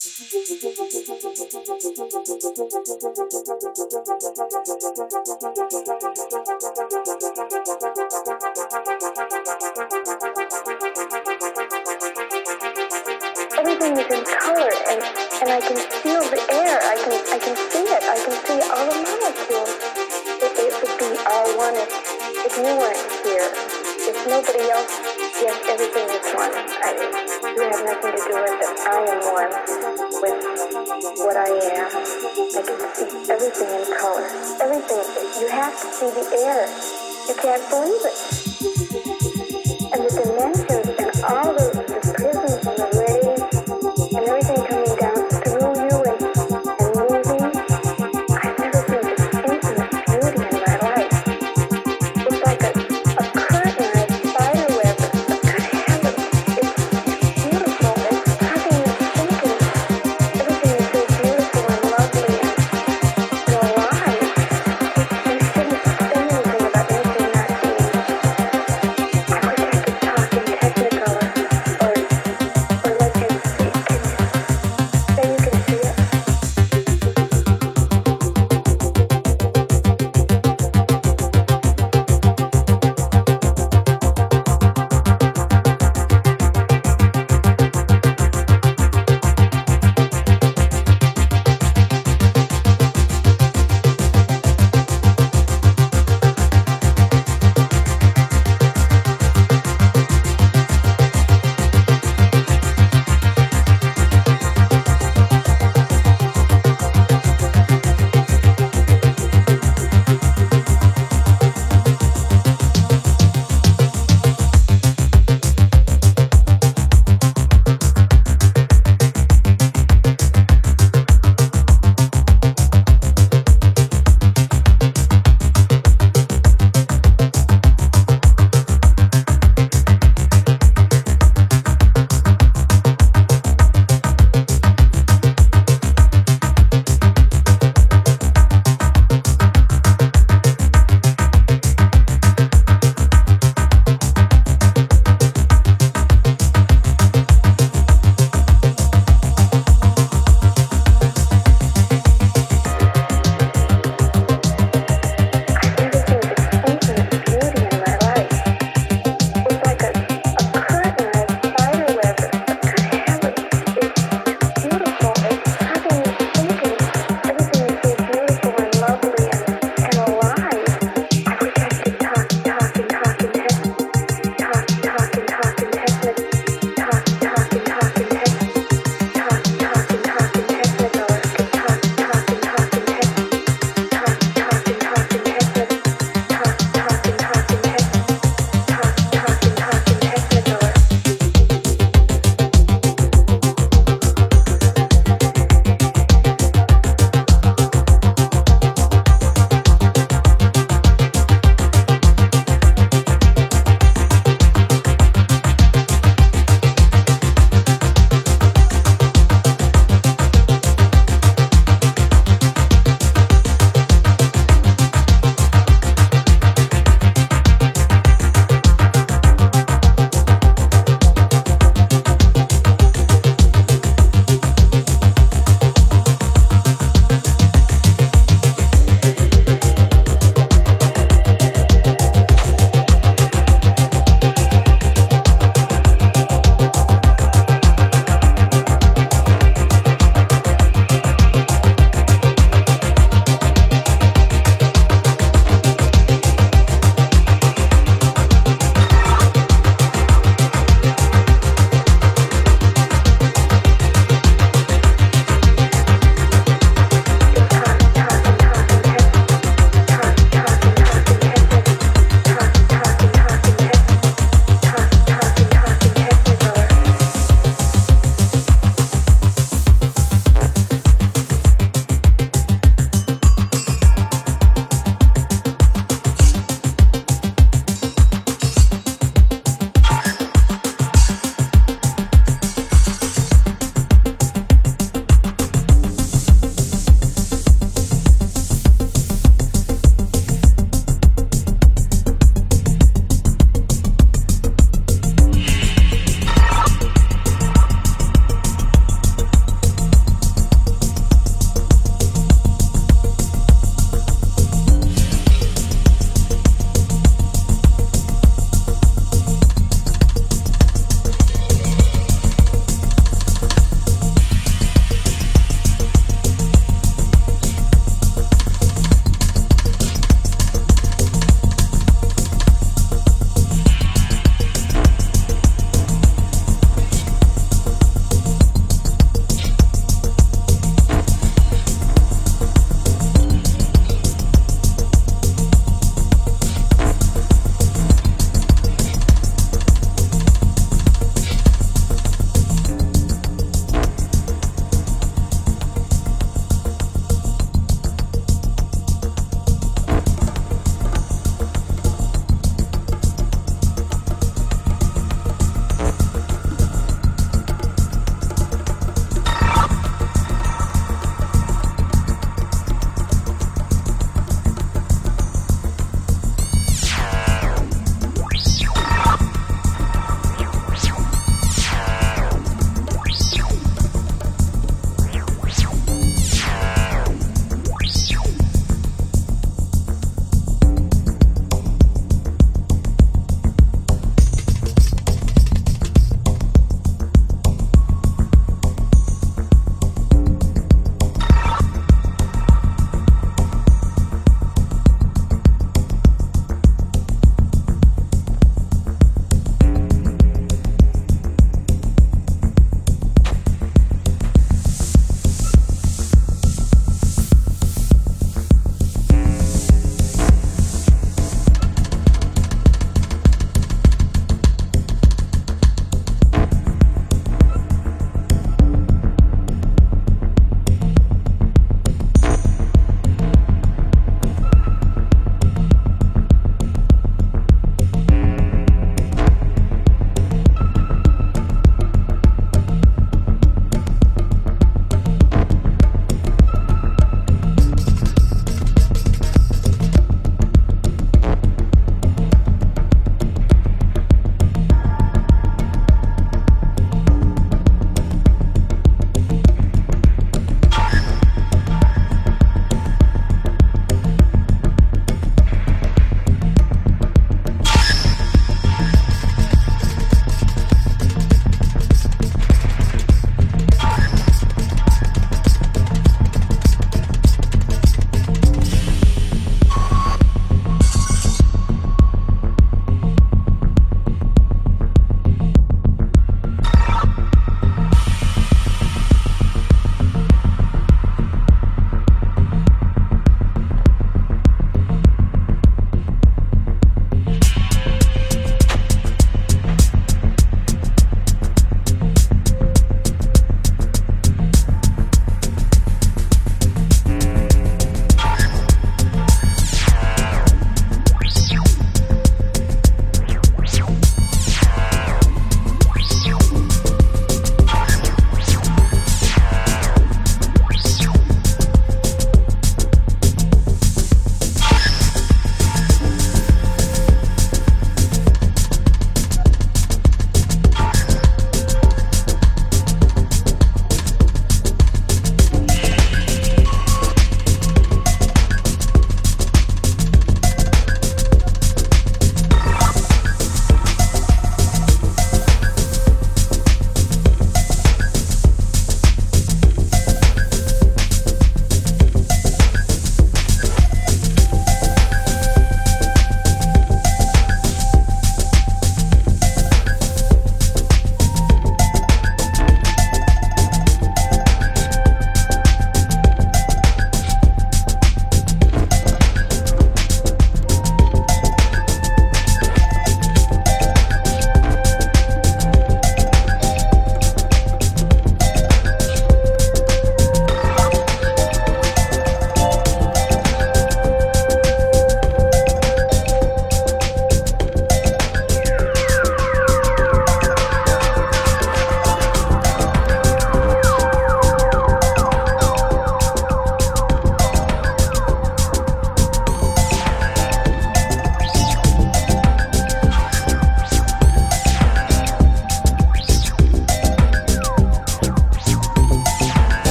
Everything is in color, and, and I can feel the air. I can I can see it. I can see all the molecules. It, it would be all one if, if you weren't here. If nobody else, yes, everything is one. I, you have nothing to do with it. I am one with what I am. I can see everything in color. Everything. You have to see the air. You can't believe it.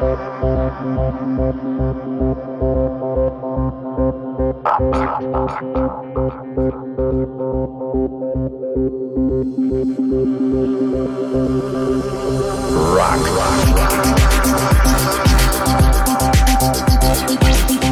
rock, rock, rock.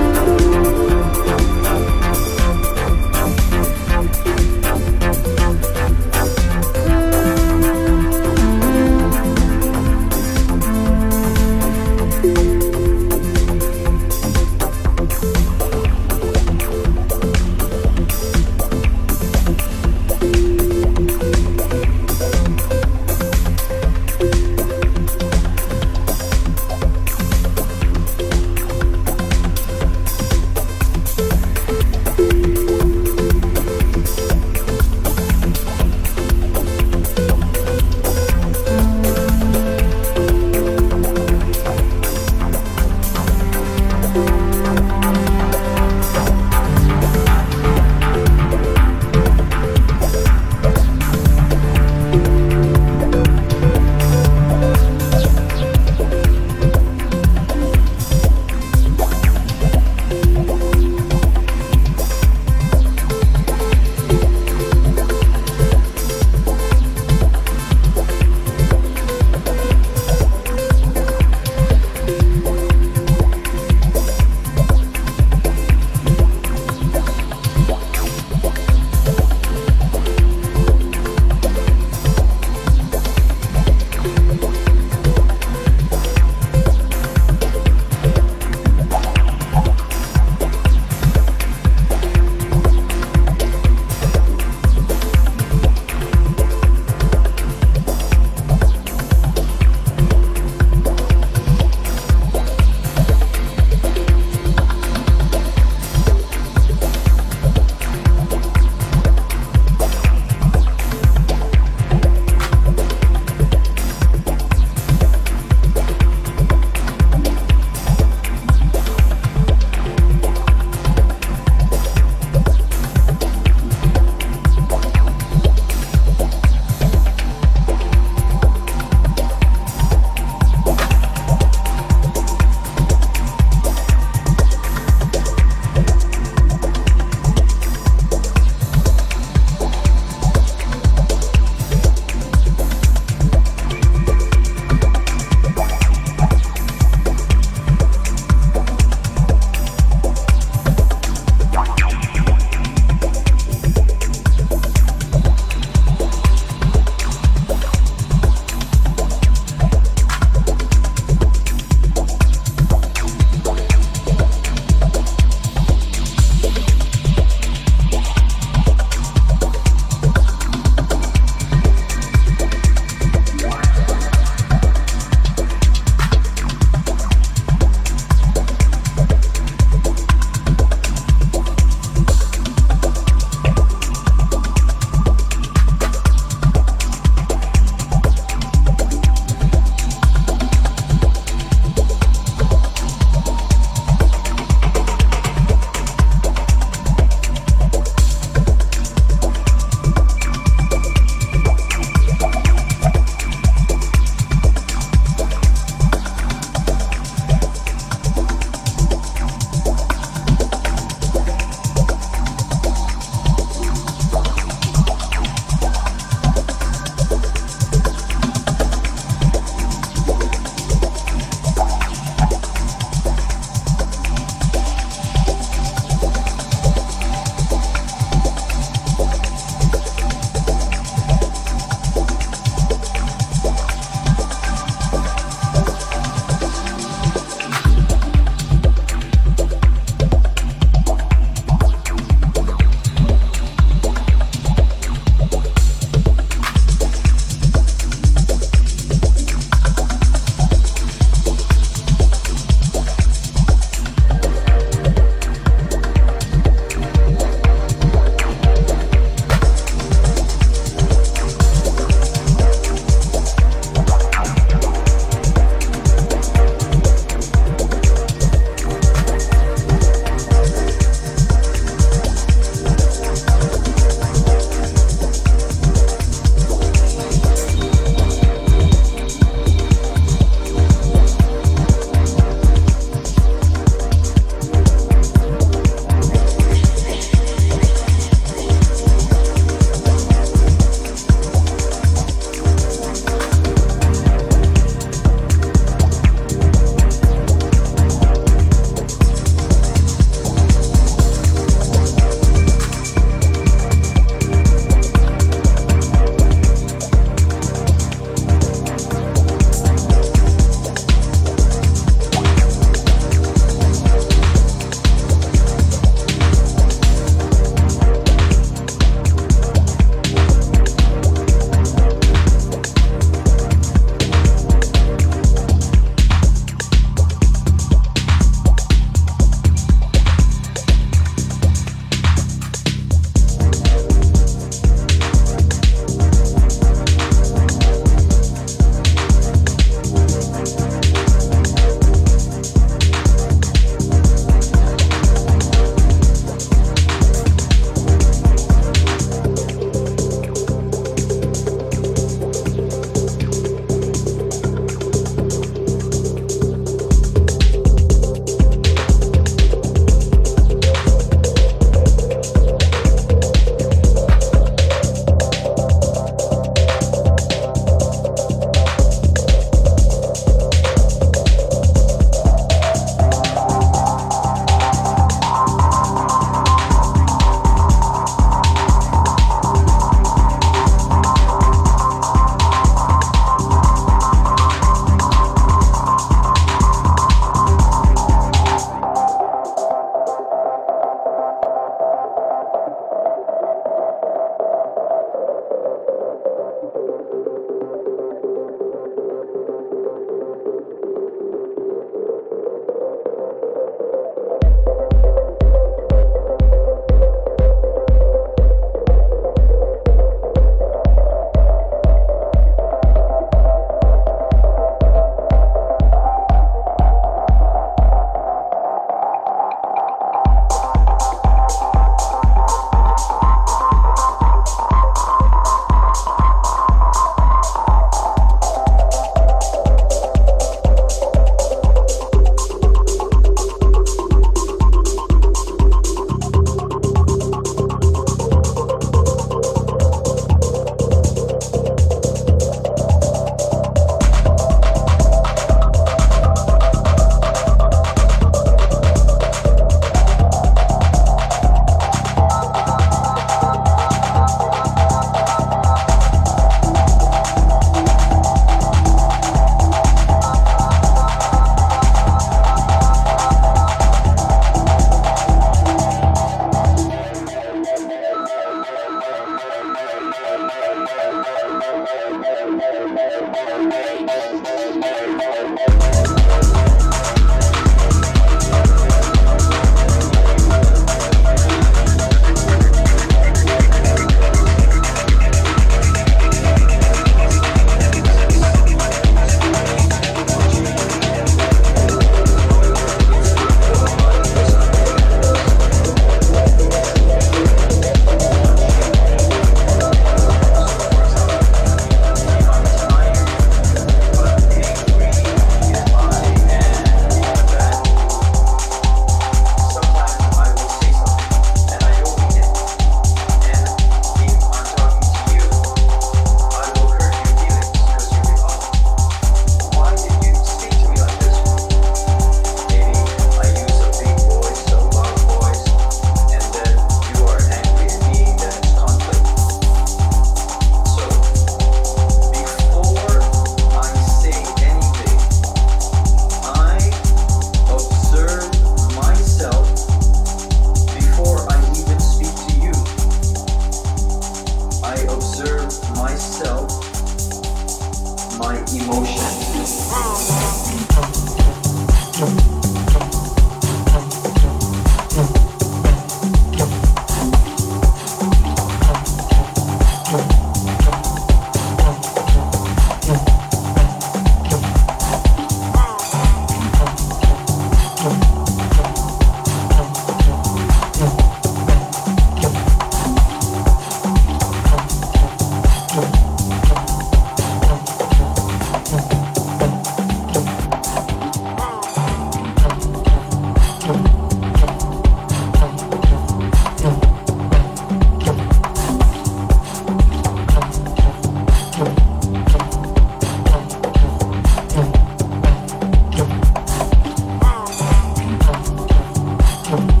Yeah.